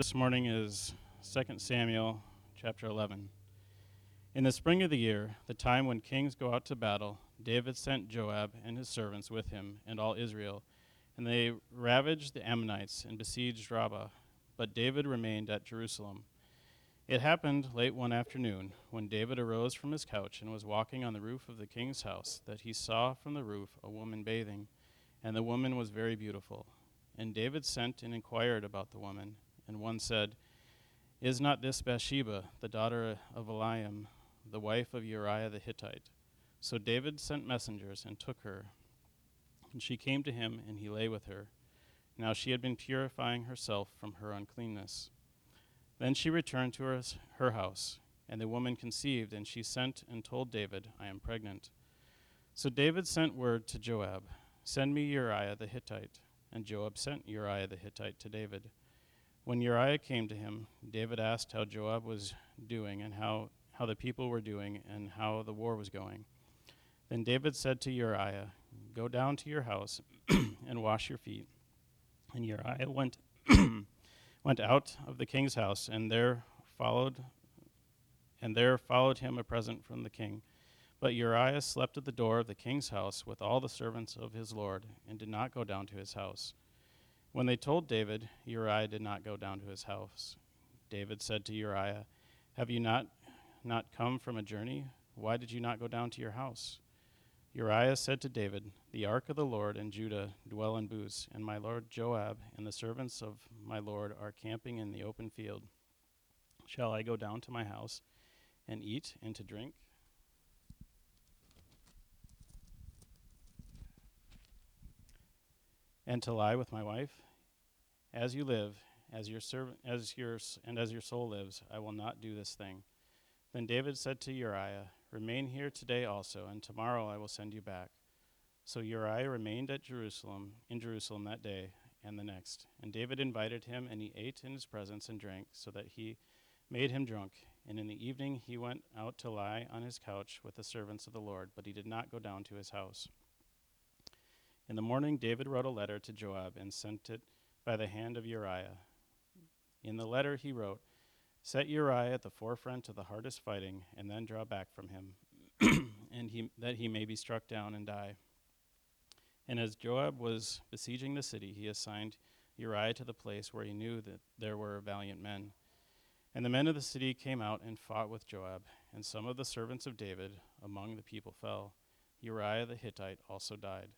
This morning is 2 Samuel chapter 11. In the spring of the year, the time when kings go out to battle, David sent Joab and his servants with him and all Israel, and they ravaged the Ammonites and besieged Rabbah. But David remained at Jerusalem. It happened late one afternoon, when David arose from his couch and was walking on the roof of the king's house, that he saw from the roof a woman bathing, and the woman was very beautiful. And David sent and inquired about the woman, and one said, Is not this Bathsheba, the daughter of Eliam, the wife of Uriah the Hittite? So David sent messengers and took her. And she came to him, and he lay with her. Now she had been purifying herself from her uncleanness. Then she returned to her, her house, and the woman conceived, and she sent and told David, I am pregnant. So David sent word to Joab, Send me Uriah the Hittite. And Joab sent Uriah the Hittite to David. When Uriah came to him, David asked how Joab was doing, and how, how the people were doing, and how the war was going. Then David said to Uriah, Go down to your house and wash your feet. And Uriah went went out of the king's house, and there followed and there followed him a present from the king. But Uriah slept at the door of the king's house with all the servants of his lord, and did not go down to his house. When they told David, Uriah did not go down to his house. David said to Uriah, Have you not not come from a journey? Why did you not go down to your house? Uriah said to David, The ark of the Lord and Judah dwell in booths, and my lord Joab and the servants of my lord are camping in the open field. Shall I go down to my house and eat and to drink? And to lie with my wife? As you live, as your servant, as yours, and as your soul lives, I will not do this thing. Then David said to Uriah, Remain here today also, and tomorrow I will send you back. So Uriah remained at Jerusalem, in Jerusalem that day and the next. And David invited him, and he ate in his presence and drank, so that he made him drunk. And in the evening he went out to lie on his couch with the servants of the Lord, but he did not go down to his house. In the morning David wrote a letter to Joab and sent it by the hand of Uriah. In the letter he wrote, Set Uriah at the forefront of the hardest fighting, and then draw back from him, and he, that he may be struck down and die. And as Joab was besieging the city, he assigned Uriah to the place where he knew that there were valiant men. And the men of the city came out and fought with Joab, and some of the servants of David among the people fell. Uriah the Hittite also died.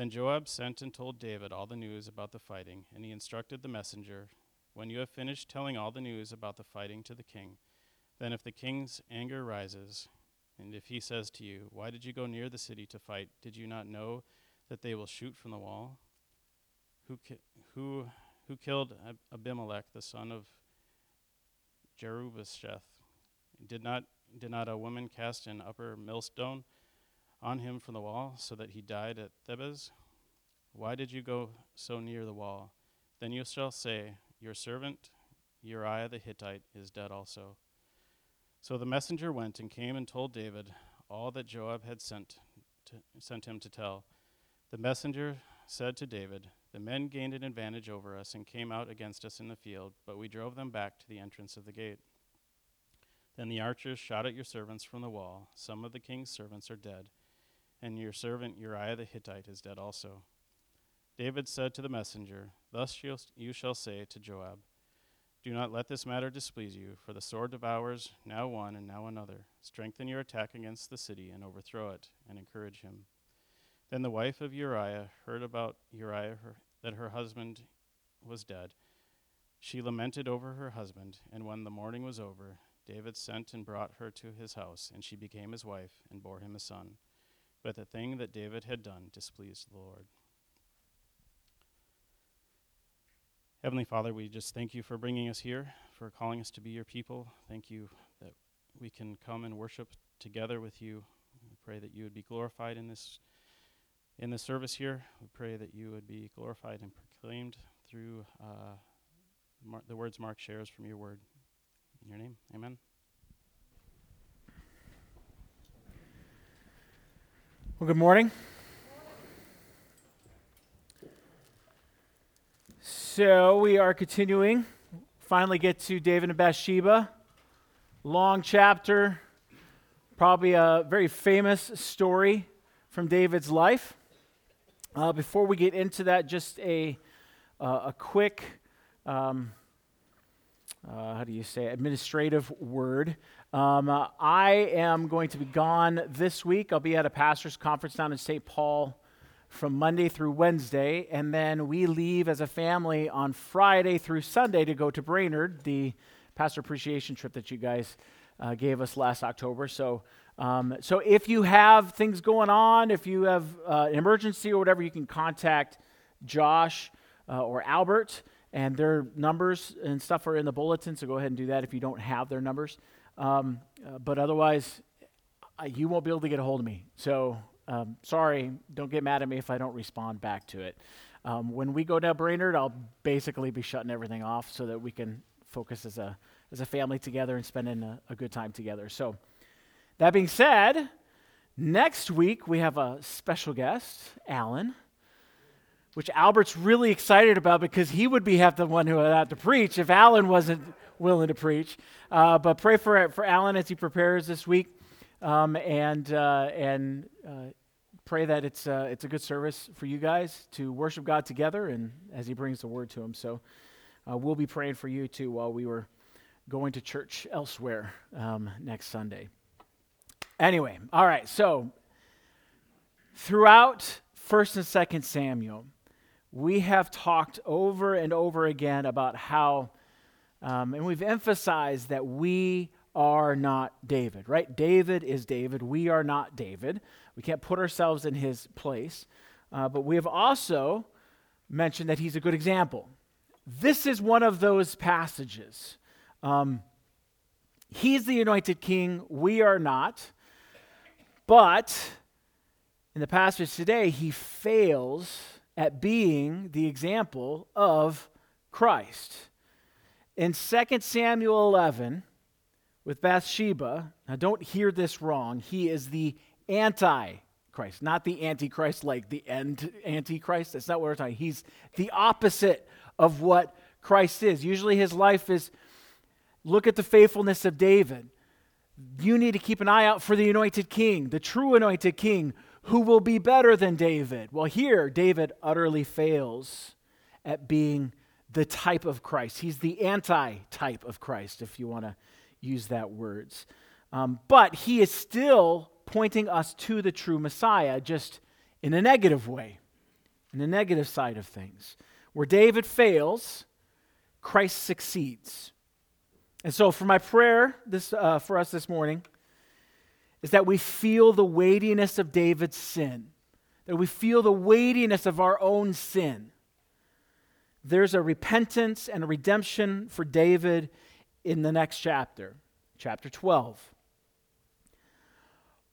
Then Joab sent and told David all the news about the fighting, and he instructed the messenger when you have finished telling all the news about the fighting to the king, then if the king's anger rises, and if he says to you, Why did you go near the city to fight? Did you not know that they will shoot from the wall? Who, ki- who, who killed Ab- Abimelech, the son of Jerubbesheth? Did not, did not a woman cast an upper millstone on him from the wall, so that he died at Thebez? Why did you go so near the wall? Then you shall say, your servant Uriah the Hittite is dead also. So the messenger went and came and told David all that Joab had sent, to, sent him to tell. The messenger said to David, The men gained an advantage over us and came out against us in the field, but we drove them back to the entrance of the gate. Then the archers shot at your servants from the wall. Some of the king's servants are dead, and your servant Uriah the Hittite is dead also. David said to the messenger, Thus you shall say to Joab, Do not let this matter displease you, for the sword devours now one and now another. Strengthen your attack against the city and overthrow it, and encourage him. Then the wife of Uriah heard about Uriah her, that her husband was dead. She lamented over her husband, and when the mourning was over, David sent and brought her to his house, and she became his wife and bore him a son. But the thing that David had done displeased the Lord. Heavenly Father, we just thank you for bringing us here, for calling us to be your people. Thank you that we can come and worship together with you. We pray that you would be glorified in this in this service here. We pray that you would be glorified and proclaimed through uh, Mar- the words Mark shares from your word. In your name, amen. Well, good morning. So, we are continuing finally get to David and Bathsheba. Long chapter, probably a very famous story from David's life. Uh, before we get into that, just a, uh, a quick, um, uh, how do you say, administrative word. Um, uh, I am going to be gone this week. I'll be at a pastor's conference down in St. Paul from Monday through Wednesday, and then we leave as a family on Friday through Sunday to go to Brainerd, the pastor appreciation trip that you guys uh, gave us last October. So, um, so if you have things going on, if you have uh, an emergency or whatever, you can contact Josh uh, or Albert, and their numbers and stuff are in the bulletin. So go ahead and do that if you don't have their numbers. Um, uh, but otherwise, you won't be able to get a hold of me. So um, sorry, don't get mad at me if I don't respond back to it. Um, when we go down Brainerd, I'll basically be shutting everything off so that we can focus as a, as a family together and spending a, a good time together. So, that being said, next week we have a special guest, Alan, which Albert's really excited about because he would be half the one who would have to preach if Alan wasn't willing to preach. Uh, but pray for, for Alan as he prepares this week. Um, and uh, and uh, pray that it's, uh, it's a good service for you guys to worship God together and as He brings the word to Him. So uh, we'll be praying for you too while we were going to church elsewhere um, next Sunday. Anyway, all right, so throughout 1st and 2nd Samuel, we have talked over and over again about how, um, and we've emphasized that we are not David, right? David is David. We are not David. We can't put ourselves in his place. Uh, but we have also mentioned that he's a good example. This is one of those passages. Um, he's the anointed king. We are not. But in the passage today, he fails at being the example of Christ. In 2 Samuel 11, with Bathsheba, now don't hear this wrong, he is the anti-Christ, not the antichrist like the end antichrist. That's not what we're talking. He's the opposite of what Christ is. Usually his life is look at the faithfulness of David. You need to keep an eye out for the anointed king, the true anointed king, who will be better than David. Well, here, David utterly fails at being the type of Christ. He's the anti type of Christ, if you want to use that words. Um, but he is still pointing us to the true Messiah, just in a negative way, in the negative side of things. Where David fails, Christ succeeds. And so, for my prayer this, uh, for us this morning is that we feel the weightiness of David's sin, that we feel the weightiness of our own sin. There's a repentance and a redemption for David in the next chapter, chapter 12.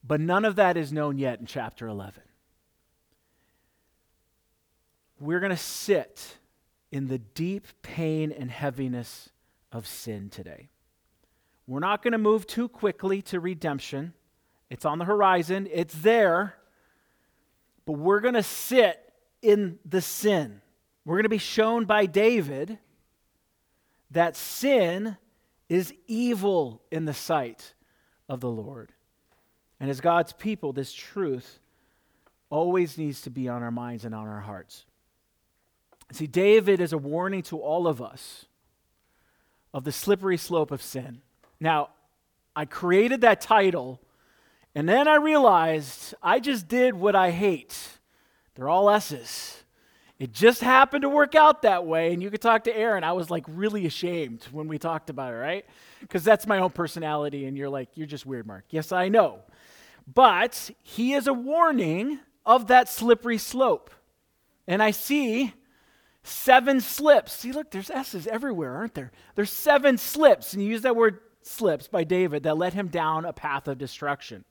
But none of that is known yet in chapter 11. We're going to sit in the deep pain and heaviness of sin today. We're not going to move too quickly to redemption. It's on the horizon, it's there. But we're going to sit in the sin. We're going to be shown by David that sin is evil in the sight of the Lord. And as God's people, this truth always needs to be on our minds and on our hearts. See, David is a warning to all of us of the slippery slope of sin. Now, I created that title, and then I realized I just did what I hate. They're all S's. It just happened to work out that way. And you could talk to Aaron. I was like really ashamed when we talked about it, right? Because that's my own personality. And you're like, you're just weird, Mark. Yes, I know. But he is a warning of that slippery slope. And I see seven slips. See, look, there's S's everywhere, aren't there? There's seven slips. And you use that word slips by David that led him down a path of destruction.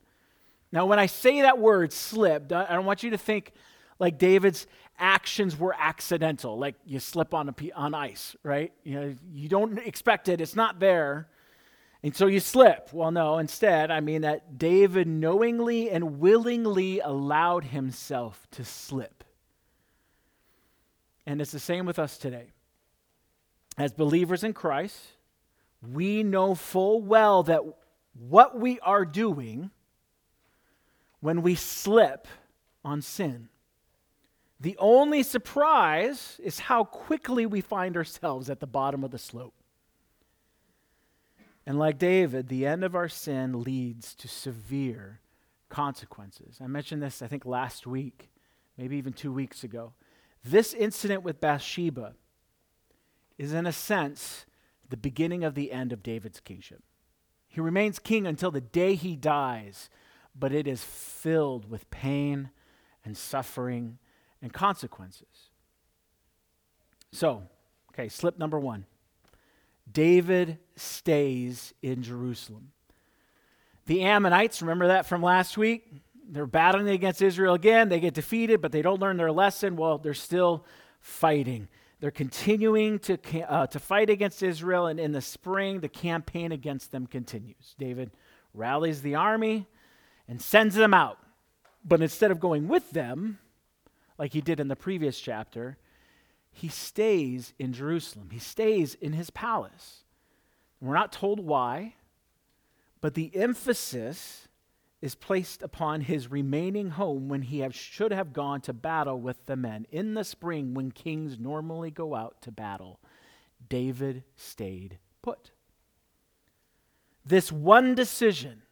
Now, when I say that word slipped, I don't want you to think like David's actions were accidental, like you slip on, a, on ice, right? You, know, you don't expect it, it's not there. And so you slip. Well, no, instead, I mean that David knowingly and willingly allowed himself to slip. And it's the same with us today. as believers in Christ, we know full well that what we are doing when we slip on sin. The only surprise is how quickly we find ourselves at the bottom of the slope. And like David, the end of our sin leads to severe consequences. I mentioned this, I think, last week, maybe even two weeks ago. This incident with Bathsheba is, in a sense, the beginning of the end of David's kingship. He remains king until the day he dies, but it is filled with pain and suffering and consequences. So, okay, slip number one. David stays in Jerusalem. The Ammonites, remember that from last week? They're battling against Israel again. They get defeated, but they don't learn their lesson. Well, they're still fighting. They're continuing to, uh, to fight against Israel, and in the spring, the campaign against them continues. David rallies the army and sends them out. But instead of going with them, like he did in the previous chapter, he stays in Jerusalem. He stays in his palace. We're not told why, but the emphasis is placed upon his remaining home when he have, should have gone to battle with the men. In the spring, when kings normally go out to battle, David stayed put. This one decision,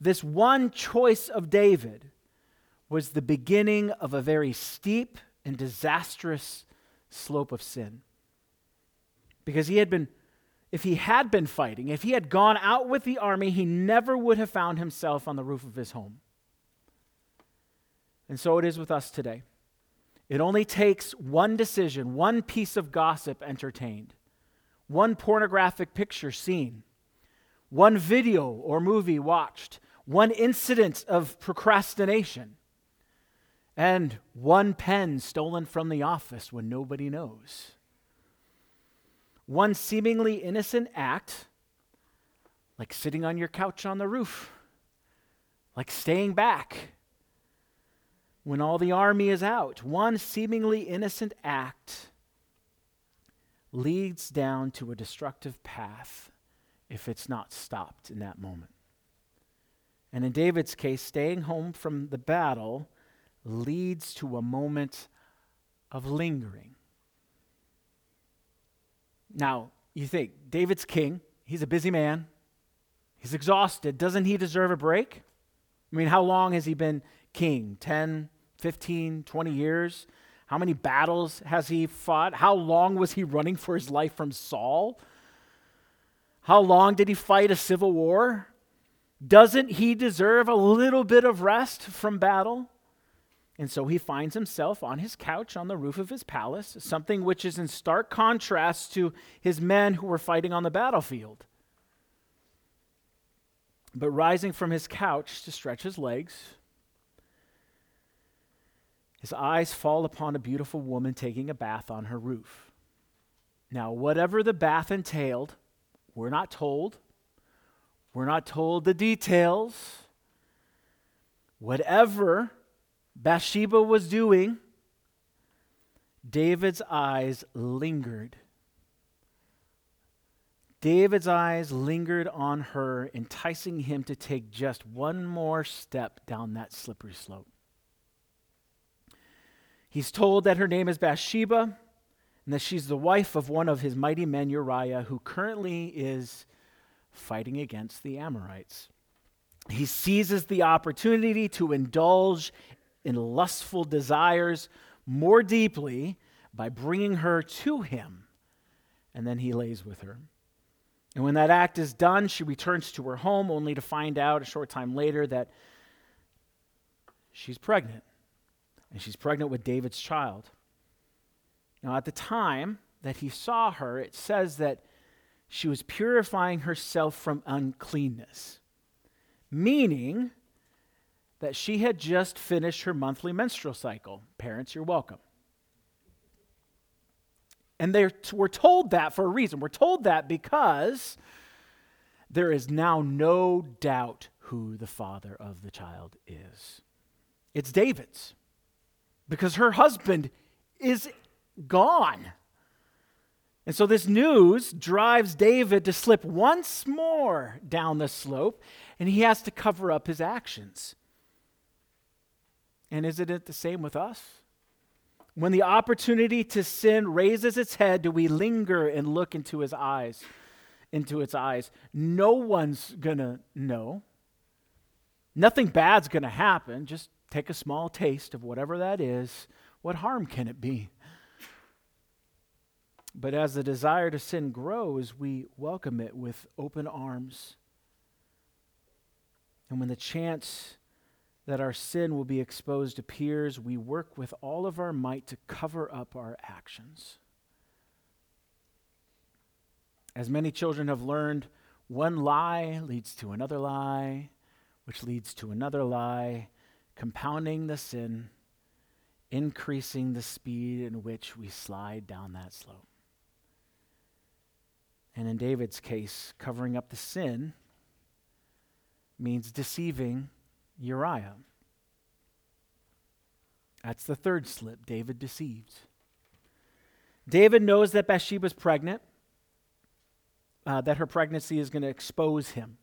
this one choice of David, was the beginning of a very steep and disastrous slope of sin. Because he had been, if he had been fighting, if he had gone out with the army, he never would have found himself on the roof of his home. And so it is with us today. It only takes one decision, one piece of gossip entertained, one pornographic picture seen, one video or movie watched, one incident of procrastination and one pen stolen from the office when nobody knows. One seemingly innocent act, like sitting on your couch on the roof, like staying back when all the army is out. One seemingly innocent act leads down to a destructive path if it's not stopped in that moment. And in David's case, staying home from the battle leads to a moment of lingering. Now, you think, David's king, he's a busy man, he's exhausted. Doesn't he deserve a break? I mean, how long has he been king? 10, 15, 20 years? How many battles has he fought? How long was he running for his life from Saul? How long did he fight a civil war? Doesn't he deserve a little bit of rest from battle? And so he finds himself on his couch on the roof of his palace, something which is in stark contrast to his men who were fighting on the battlefield. But rising from his couch to stretch his legs, his eyes fall upon a beautiful woman taking a bath on her roof. Now, whatever the bath entailed, we're not told. We're not told the details. Whatever Bathsheba was doing, David's eyes lingered. David's eyes lingered on her, enticing him to take just one more step down that slippery slope. He's told that her name is Bathsheba and that she's the wife of one of his mighty men, Uriah, who currently is fighting against the Amorites. He seizes the opportunity to indulge in lustful desires more deeply by bringing her to him, and then he lays with her. And when that act is done, she returns to her home only to find out a short time later that she's pregnant. And she's pregnant with David's child. Now, at the time that he saw her, it says that she was purifying herself from uncleanness, meaning that she had just finished her monthly menstrual cycle. Parents, you're welcome. And they were told that for a reason. We're told that because there is now no doubt who the father of the child is. It's David's. Because her husband is gone. And so this news drives David to slip once more down the slope, and he has to cover up his actions. And isn't it the same with us? When the opportunity to sin raises its head, do we linger and look into his eyes? Into its eyes. No one's to know. Nothing bad's to happen. Just take a small taste of whatever that is. What harm can it be? But as the desire to sin grows, we welcome it with open arms. And when the chance that our sin will be exposed appears, we work with all of our might to cover up our actions. As many children have learned, one lie leads to another lie, which leads to another lie, compounding the sin, increasing the speed in which we slide down that slope. And in David's case, covering up the sin means deceiving Uriah. That's the third slip. David deceived. David knows that Bathsheba's pregnant, uh, that her pregnancy is going to expose him.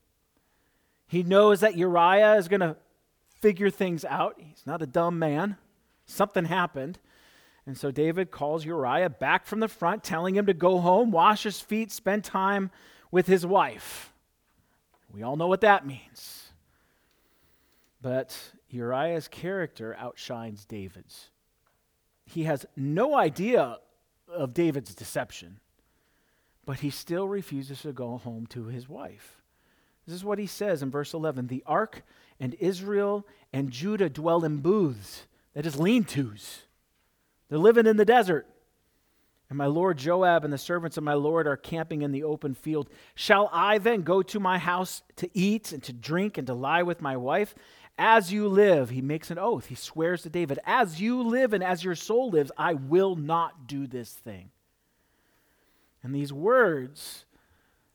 He knows that Uriah is going to figure things out. He's not a dumb man. Something happened. And so David calls Uriah back from the front, telling him to go home, wash his feet, spend time with his wife. We all know what that means. But Uriah's character outshines David's. He has no idea of David's deception, but he still refuses to go home to his wife. This is what he says in verse 11 The ark and Israel and Judah dwell in booths, that is, lean tos they're living in the desert. And my lord Joab and the servants of my lord are camping in the open field. Shall I then go to my house to eat and to drink and to lie with my wife? As you live, he makes an oath. He swears to David, As you live and as your soul lives, I will not do this thing. And these words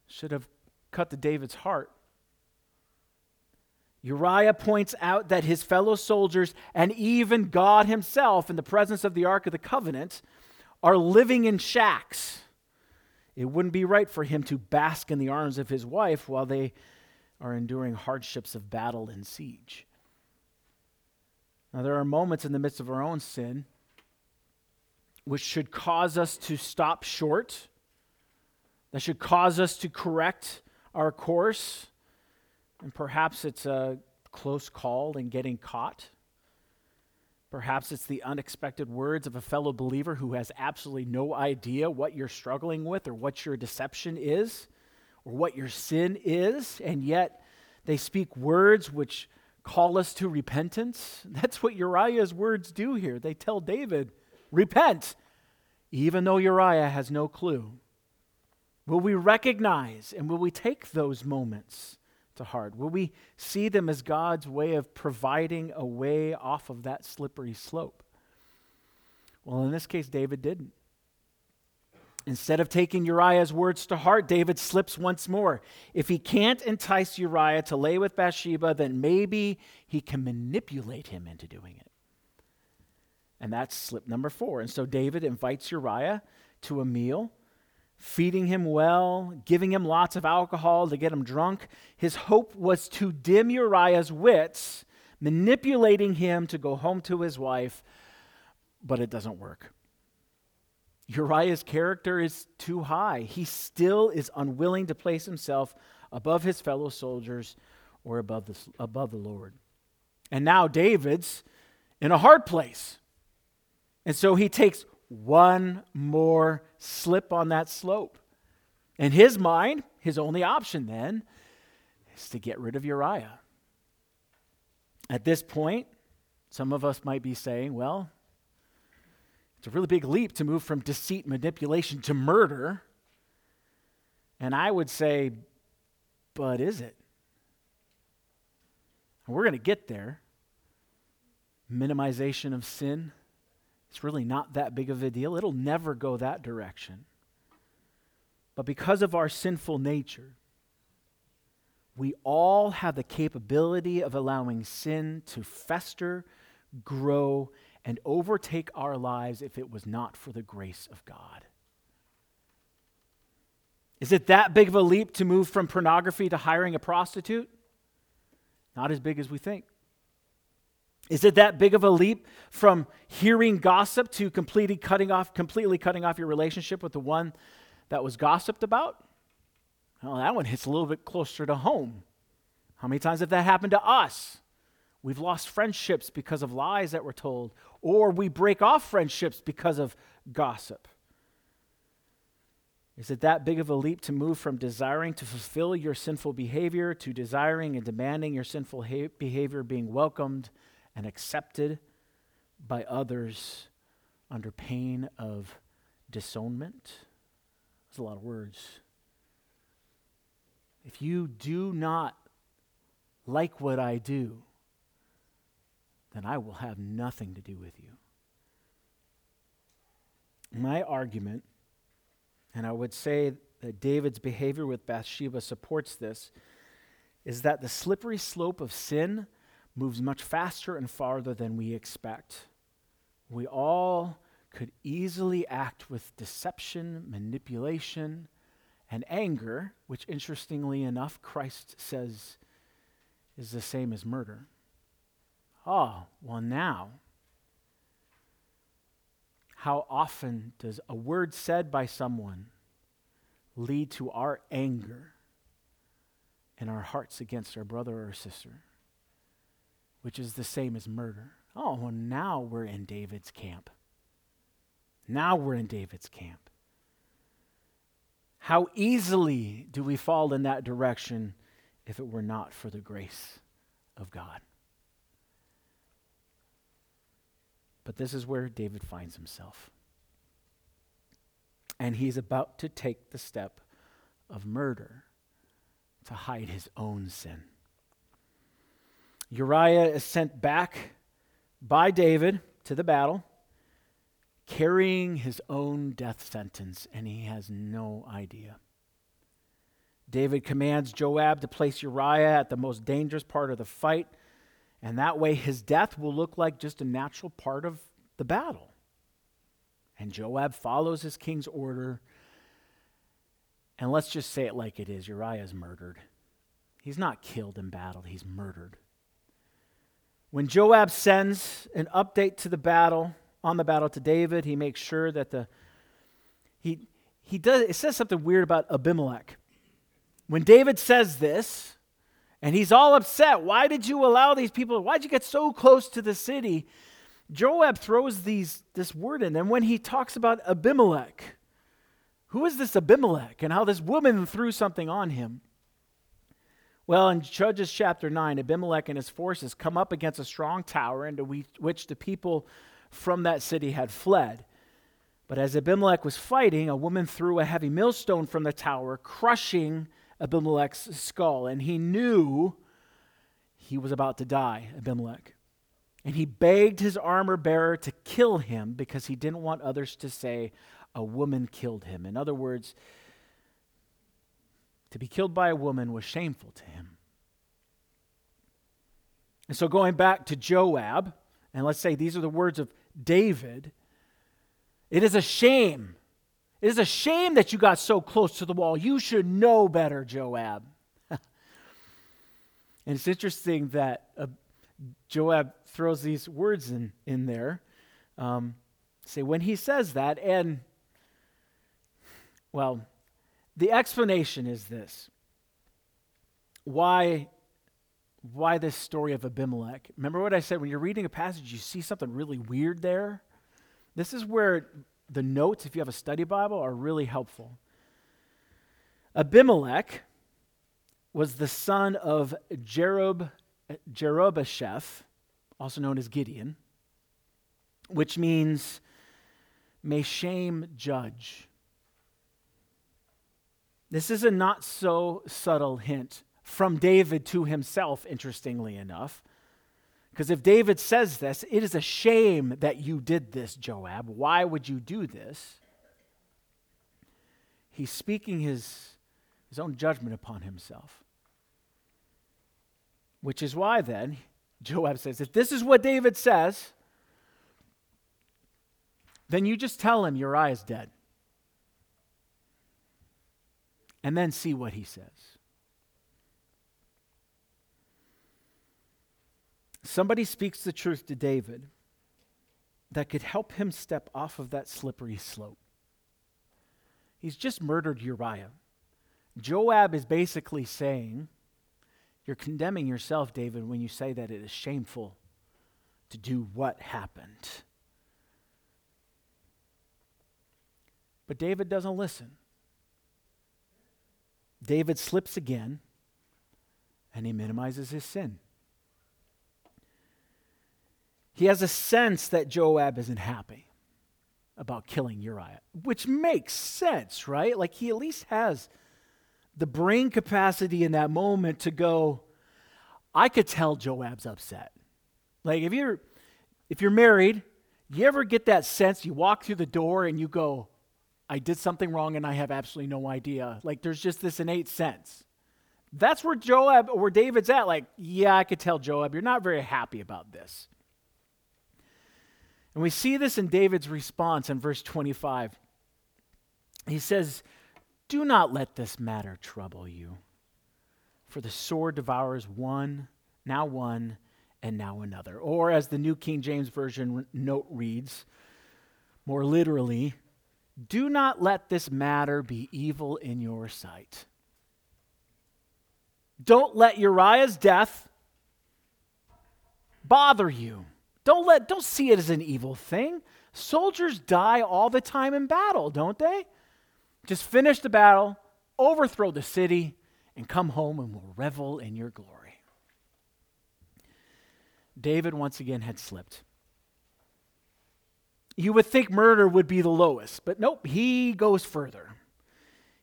should have cut to David's heart. Uriah points out that his fellow soldiers and even God himself, in the presence of the Ark of the Covenant, are living in shacks. It wouldn't be right for him to bask in the arms of his wife while they are enduring hardships of battle and siege. Now, there are moments in the midst of our own sin which should cause us to stop short, that should cause us to correct our course and perhaps it's a close call and getting caught. Perhaps it's the unexpected words of a fellow believer who has absolutely no idea what you're struggling with or what your deception is or what your sin is, and yet they speak words which call us to repentance. That's what Uriah's words do here. They tell David, Repent, even though Uriah has no clue. Will we recognize and will we take those moments? To heart? Will we see them as God's way of providing a way off of that slippery slope? Well, in this case, David didn't. Instead of taking Uriah's words to heart, David slips once more. If he can't entice Uriah to lay with Bathsheba, then maybe he can manipulate him into doing it. And that's slip number four. And so David invites Uriah to a meal feeding him well, giving him lots of alcohol to get him drunk. His hope was to dim Uriah's wits, manipulating him to go home to his wife, but it doesn't work. Uriah's character is too high. He still is unwilling to place himself above his fellow soldiers or above the, above the Lord. And now David's in a hard place. And so he takes one more slip on that slope. In his mind, his only option then is to get rid of Uriah. At this point, some of us might be saying, well, it's a really big leap to move from deceit, manipulation to murder. And I would say, but is it? We're going to get there. Minimization of sin it's really not that big of a deal. It'll never go that direction. But because of our sinful nature, we all have the capability of allowing sin to fester, grow, and overtake our lives if it was not for the grace of God. Is it that big of a leap to move from pornography to hiring a prostitute? Not as big as we think. Is it that big of a leap from hearing gossip to completely cutting off, completely cutting off your relationship with the one that was gossiped about? Well, that one hits a little bit closer to home. How many times have that happened to us? We've lost friendships because of lies that were told, or we break off friendships because of gossip. Is it that big of a leap to move from desiring to fulfill your sinful behavior to desiring and demanding your sinful ha- behavior being welcomed and accepted by others under pain of disownment? That's a lot of words. If you do not like what I do, then I will have nothing to do with you. My argument, and I would say that David's behavior with Bathsheba supports this, is that the slippery slope of sin moves much faster and farther than we expect. We all could easily act with deception, manipulation, and anger, which interestingly enough, Christ says is the same as murder. Oh, well, now, how often does a word said by someone lead to our anger in our hearts against our brother or sister, which is the same as murder? Oh, well, now we're in David's camp. Now we're in David's camp. How easily do we fall in that direction if it were not for the grace of God? But this is where David finds himself. And he's about to take the step of murder to hide his own sin. Uriah is sent back by David to the battle, carrying his own death sentence, and he has no idea. David commands Joab to place Uriah at the most dangerous part of the fight and that way, his death will look like just a natural part of the battle. And Joab follows his king's order. And let's just say it like it is Uriah is murdered. He's not killed in battle, he's murdered. When Joab sends an update to the battle, on the battle to David, he makes sure that the he he does it says something weird about Abimelech. When David says this, and he's all upset. Why did you allow these people? Why'd you get so close to the city? Joab throws these, this word in. And when he talks about Abimelech, who is this Abimelech and how this woman threw something on him? Well, in Judges chapter 9, Abimelech and his forces come up against a strong tower into which the people from that city had fled. But as Abimelech was fighting, a woman threw a heavy millstone from the tower, crushing Abimelech's skull, and he knew he was about to die, Abimelech. And he begged his armor bearer to kill him because he didn't want others to say a woman killed him. In other words, to be killed by a woman was shameful to him. And so, going back to Joab, and let's say these are the words of David, it is a shame it is a shame that you got so close to the wall. You should know better, Joab. and it's interesting that uh, Joab throws these words in, in there. Um, say, when he says that, and, well, the explanation is this why why this story of Abimelech. Remember what I said when you're reading a passage, you see something really weird there? This is where the notes, if you have a study Bible, are really helpful. Abimelech was the son of Jerob, Jerubbesheth, also known as Gideon, which means may shame judge. This is a not so subtle hint from David to himself, interestingly enough. Because if David says this, it is a shame that you did this, Joab. Why would you do this? He's speaking his, his own judgment upon himself. Which is why then, Joab says, if this is what David says, then you just tell him Uriah is dead. And then see what he says. Somebody speaks the truth to David that could help him step off of that slippery slope. He's just murdered Uriah. Joab is basically saying, You're condemning yourself, David, when you say that it is shameful to do what happened. But David doesn't listen. David slips again and he minimizes his sin. He has a sense that Joab isn't happy about killing Uriah, which makes sense, right? Like he at least has the brain capacity in that moment to go, I could tell Joab's upset. Like if you're if you're married, you ever get that sense you walk through the door and you go, I did something wrong and I have absolutely no idea. Like there's just this innate sense. That's where Joab where David's at. Like, yeah, I could tell Joab, you're not very happy about this. And we see this in David's response in verse 25. He says, Do not let this matter trouble you, for the sword devours one, now one, and now another. Or, as the New King James Version note reads, more literally, do not let this matter be evil in your sight. Don't let Uriah's death bother you. Don't let don't see it as an evil thing. Soldiers die all the time in battle, don't they? Just finish the battle, overthrow the city, and come home and we'll revel in your glory. David once again had slipped. You would think murder would be the lowest, but nope, he goes further.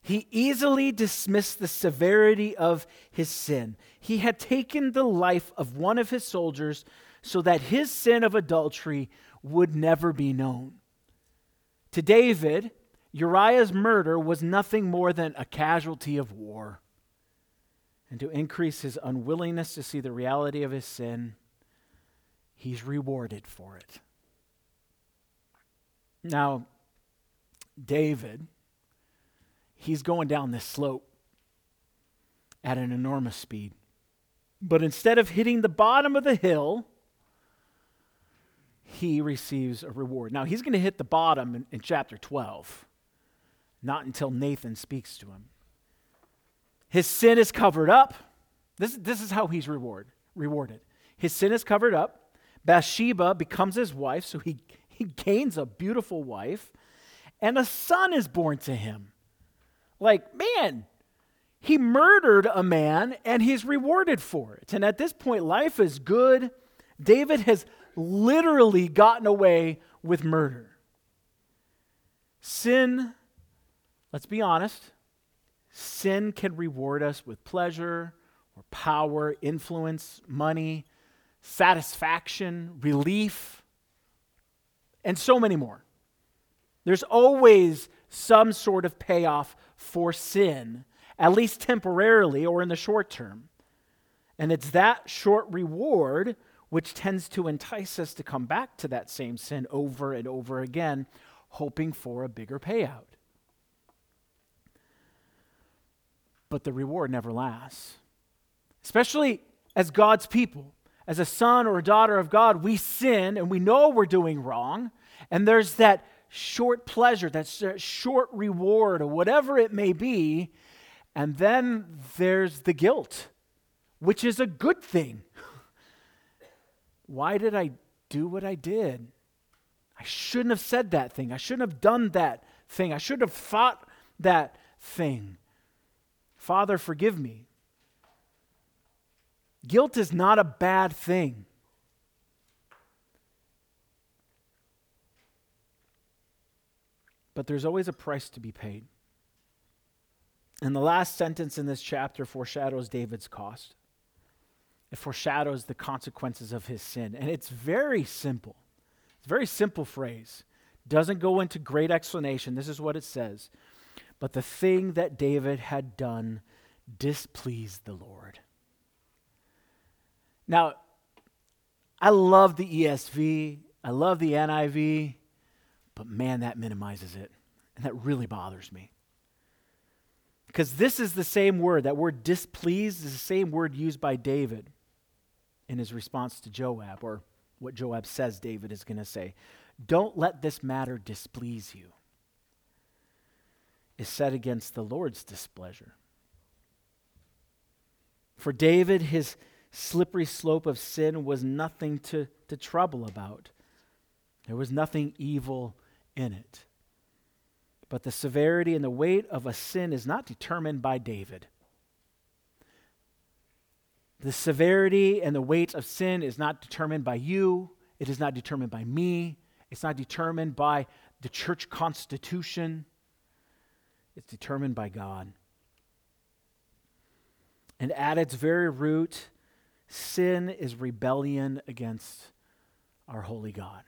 He easily dismissed the severity of his sin. He had taken the life of one of his soldiers so that his sin of adultery would never be known. To David, Uriah's murder was nothing more than a casualty of war. And to increase his unwillingness to see the reality of his sin, he's rewarded for it. Now, David, he's going down this slope at an enormous speed. But instead of hitting the bottom of the hill, he receives a reward. Now, he's going to hit the bottom in, in, chapter 12, not until Nathan speaks to him. His sin is covered up. This, this is how he's reward, rewarded. His sin is covered up. Bathsheba becomes his wife, so he, he gains a beautiful wife, and a son is born to him. Like, man, he murdered a man and he's rewarded for it. And at this point, life is good. David has literally gotten away with murder. Sin, let's be honest, sin can reward us with pleasure or power, influence, money, satisfaction, relief, and so many more. There's always some sort of payoff for sin, at least temporarily or in the short term. And it's that short reward which tends to entice us to come back to that same sin over and over again, hoping for a bigger payout. But the reward never lasts. Especially as God's people, as a son or a daughter of God, we sin and we know we're doing wrong, and there's that short pleasure, that short reward, or whatever it may be, and then there's the guilt, which is a good thing why did I do what I did? I shouldn't have said that thing. I shouldn't have done that thing. I should have thought that thing. Father, forgive me. Guilt is not a bad thing. But there's always a price to be paid. And the last sentence in this chapter foreshadows David's cost. It foreshadows the consequences of his sin. And it's very simple. It's a very simple phrase. Doesn't go into great explanation. This is what it says. But the thing that David had done displeased the Lord. Now, I love the ESV, I love the NIV, but man, that minimizes it. And that really bothers me. Because this is the same word, that word displeased is the same word used by David in his response to Joab, or what Joab says David is going to say. Don't let this matter displease you, is set against the Lord's displeasure. For David, his slippery slope of sin was nothing to, to trouble about. There was nothing evil in it. But the severity and the weight of a sin is not determined by David. The severity and the weight of sin is not determined by you. It is not determined by me. It's not determined by the church constitution. It's determined by God. And at its very root, sin is rebellion against our holy God.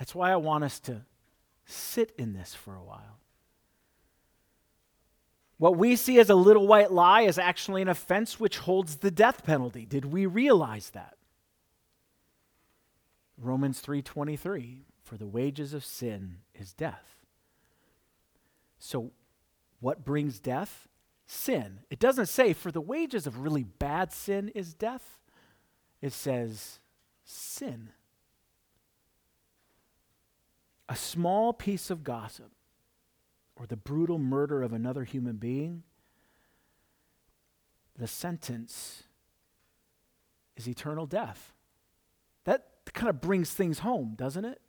That's why I want us to sit in this for a while. What we see as a little white lie is actually an offense which holds the death penalty. Did we realize that? Romans 3:23 for the wages of sin is death. So what brings death? Sin. It doesn't say for the wages of really bad sin is death. It says sin a small piece of gossip or the brutal murder of another human being, the sentence is eternal death. That kind of brings things home, doesn't it?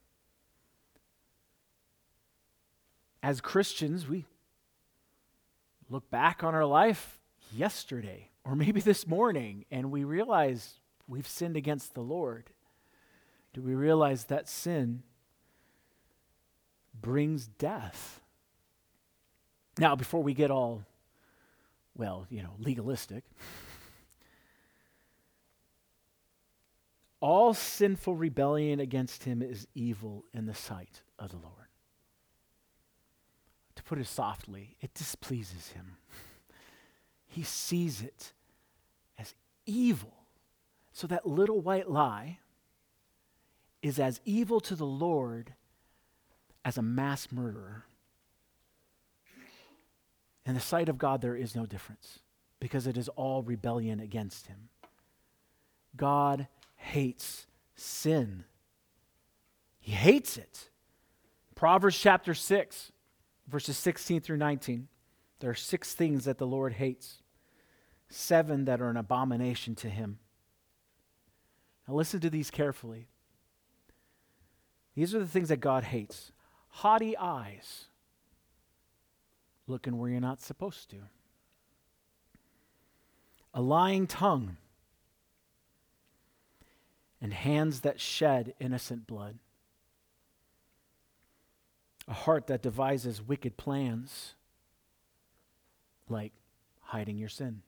As Christians, we look back on our life yesterday or maybe this morning and we realize we've sinned against the Lord. Do we realize that sin brings death. Now, before we get all, well, you know, legalistic, all sinful rebellion against him is evil in the sight of the Lord. To put it softly, it displeases him. he sees it as evil. So that little white lie is as evil to the Lord as a mass murderer. In the sight of God, there is no difference because it is all rebellion against Him. God hates sin, He hates it. Proverbs chapter 6, verses 16 through 19. There are six things that the Lord hates, seven that are an abomination to Him. Now, listen to these carefully. These are the things that God hates haughty eyes, looking where you're not supposed to, a lying tongue, and hands that shed innocent blood, a heart that devises wicked plans, like hiding your sin,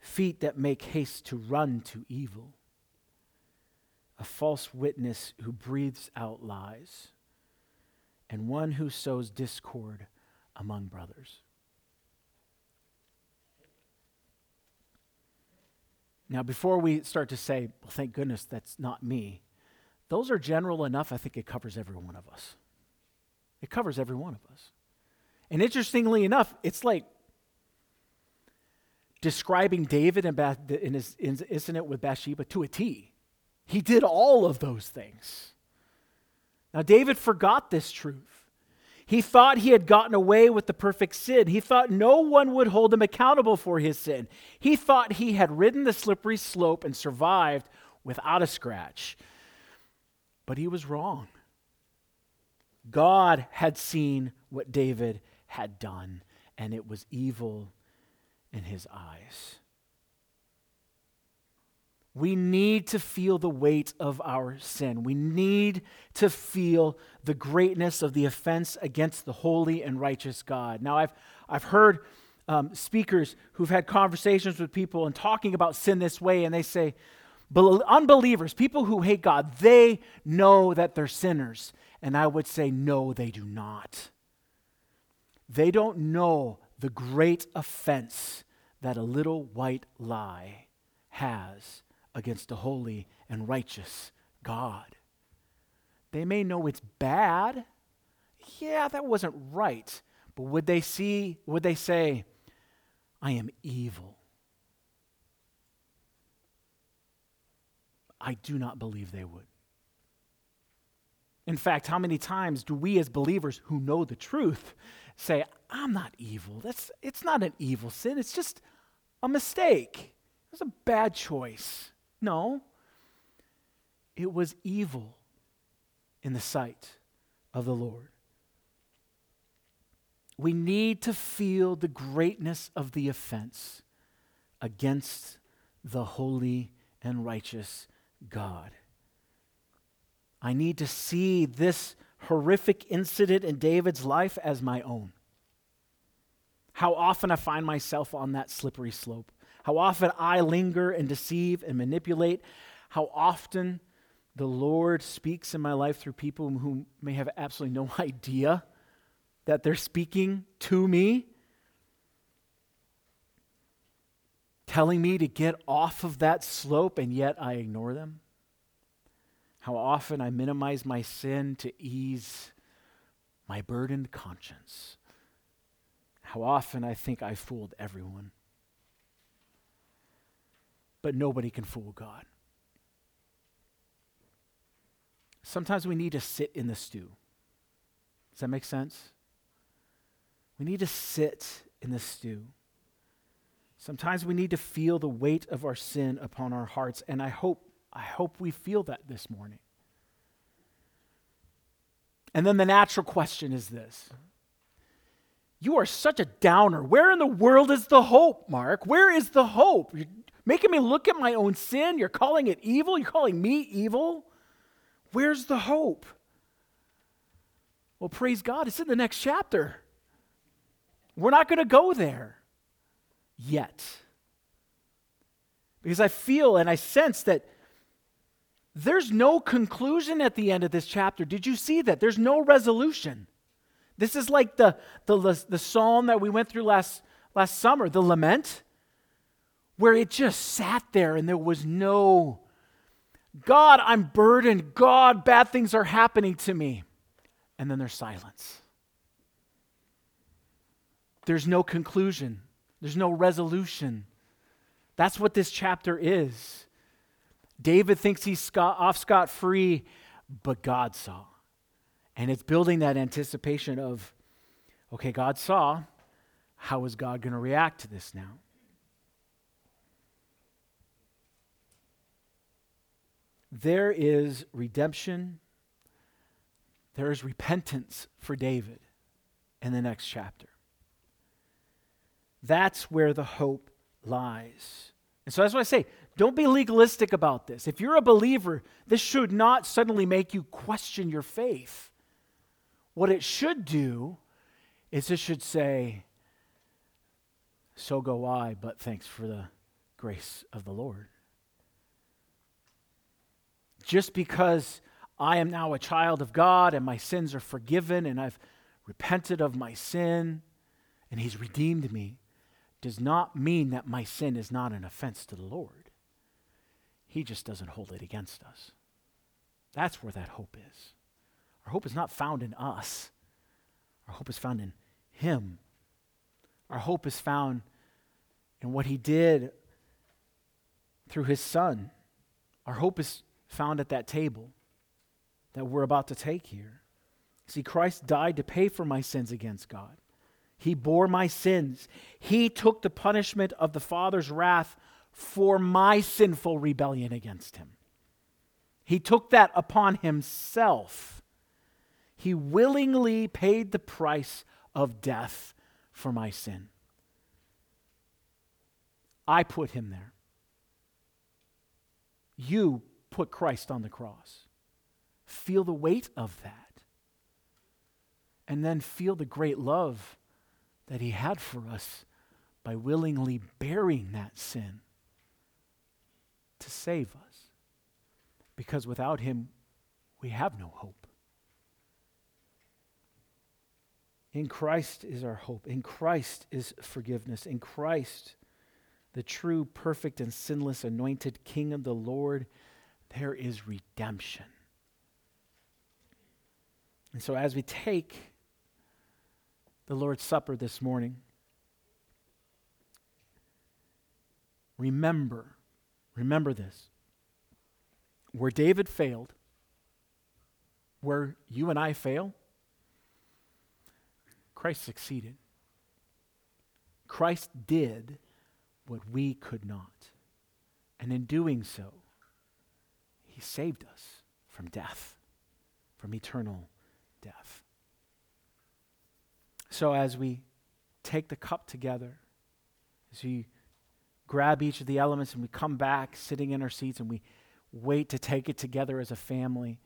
feet that make haste to run to evil a false witness who breathes out lies, and one who sows discord among brothers. Now, before we start to say, well, thank goodness that's not me, those are general enough. I think it covers every one of us. It covers every one of us. And interestingly enough, it's like describing David and in his incident with Bathsheba to a T. He did all of those things. Now, David forgot this truth. He thought he had gotten away with the perfect sin. He thought no one would hold him accountable for his sin. He thought he had ridden the slippery slope and survived without a scratch. But he was wrong. God had seen what David had done, and it was evil in his eyes. We need to feel the weight of our sin. We need to feel the greatness of the offense against the holy and righteous God. Now, I've, I've heard um, speakers who've had conversations with people and talking about sin this way, and they say, unbelievers, people who hate God, they know that they're sinners. And I would say, no, they do not. They don't know the great offense that a little white lie has against a holy and righteous God. They may know it's bad. Yeah, that wasn't right. But would they see, would they say, I am evil? I do not believe they would. In fact, how many times do we as believers who know the truth say, I'm not evil. That's, it's not an evil sin, it's just a mistake. It's a bad choice. No, it was evil in the sight of the Lord. We need to feel the greatness of the offense against the holy and righteous God. I need to see this horrific incident in David's life as my own. How often I find myself on that slippery slope. How often I linger and deceive and manipulate. How often the Lord speaks in my life through people who may have absolutely no idea that they're speaking to me, telling me to get off of that slope, and yet I ignore them. How often I minimize my sin to ease my burdened conscience. How often I think I fooled everyone. But nobody can fool God. Sometimes we need to sit in the stew. Does that make sense? We need to sit in the stew. Sometimes we need to feel the weight of our sin upon our hearts, and I hope, I hope we feel that this morning. And then the natural question is this You are such a downer. Where in the world is the hope, Mark? Where is the hope? You're making me look at my own sin. You're calling it evil. You're calling me evil. Where's the hope? Well, praise God, it's in the next chapter. We're not going to go there yet. Because I feel and I sense that there's no conclusion at the end of this chapter. Did you see that? There's no resolution. This is like the, the, the psalm that we went through last, last summer, the lament, where it just sat there and there was no, God, I'm burdened. God, bad things are happening to me. And then there's silence. There's no conclusion, there's no resolution. That's what this chapter is. David thinks he's off scot free, but God saw. And it's building that anticipation of, okay, God saw. How is God going to react to this now? There is redemption, there is repentance for David in the next chapter. That's where the hope lies. And so that's what I say, don't be legalistic about this. If you're a believer, this should not suddenly make you question your faith. What it should do is it should say, So go I, but thanks for the grace of the Lord. Just because I am now a child of God and my sins are forgiven and I've repented of my sin and He's redeemed me does not mean that my sin is not an offense to the Lord. He just doesn't hold it against us. That's where that hope is. Our hope is not found in us, our hope is found in Him. Our hope is found in what He did through His Son. Our hope is found at that table that we're about to take here. See, Christ died to pay for my sins against God. He bore my sins. He took the punishment of the Father's wrath for my sinful rebellion against him. He took that upon himself. He willingly paid the price of death for my sin. I put him there. You put Christ on the cross. Feel the weight of that. And then feel the great love that he had for us by willingly bearing that sin to save us. Because without him, we have no hope. In Christ is our hope. In Christ is forgiveness. In Christ, the true, perfect, and sinless anointed King of the Lord, there is redemption. And so, as we take the Lord's Supper this morning, remember, remember this. Where David failed, where you and I fail, Christ succeeded. Christ did what we could not. And in doing so, he saved us from death, from eternal death. So as we take the cup together, as we grab each of the elements and we come back sitting in our seats and we wait to take it together as a family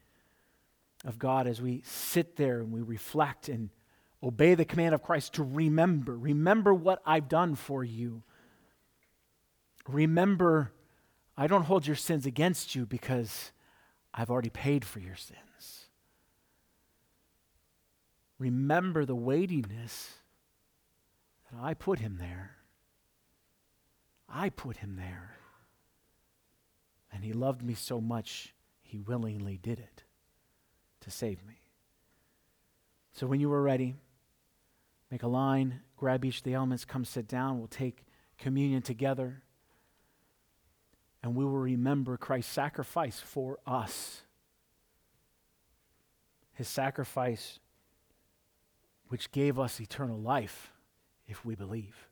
of God, as we sit there and we reflect and obey the command of Christ to remember. Remember what I've done for you. Remember, I don't hold your sins against you because I've already paid for your sins. Remember the weightiness that I put him there. I put him there. And he loved me so much, he willingly did it to save me. So when you are ready, make a line, grab each of the elements, come sit down. We'll take communion together. And we will remember Christ's sacrifice for us. His sacrifice, which gave us eternal life if we believe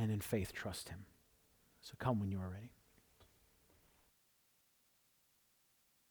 and in faith trust Him. So come when you are ready.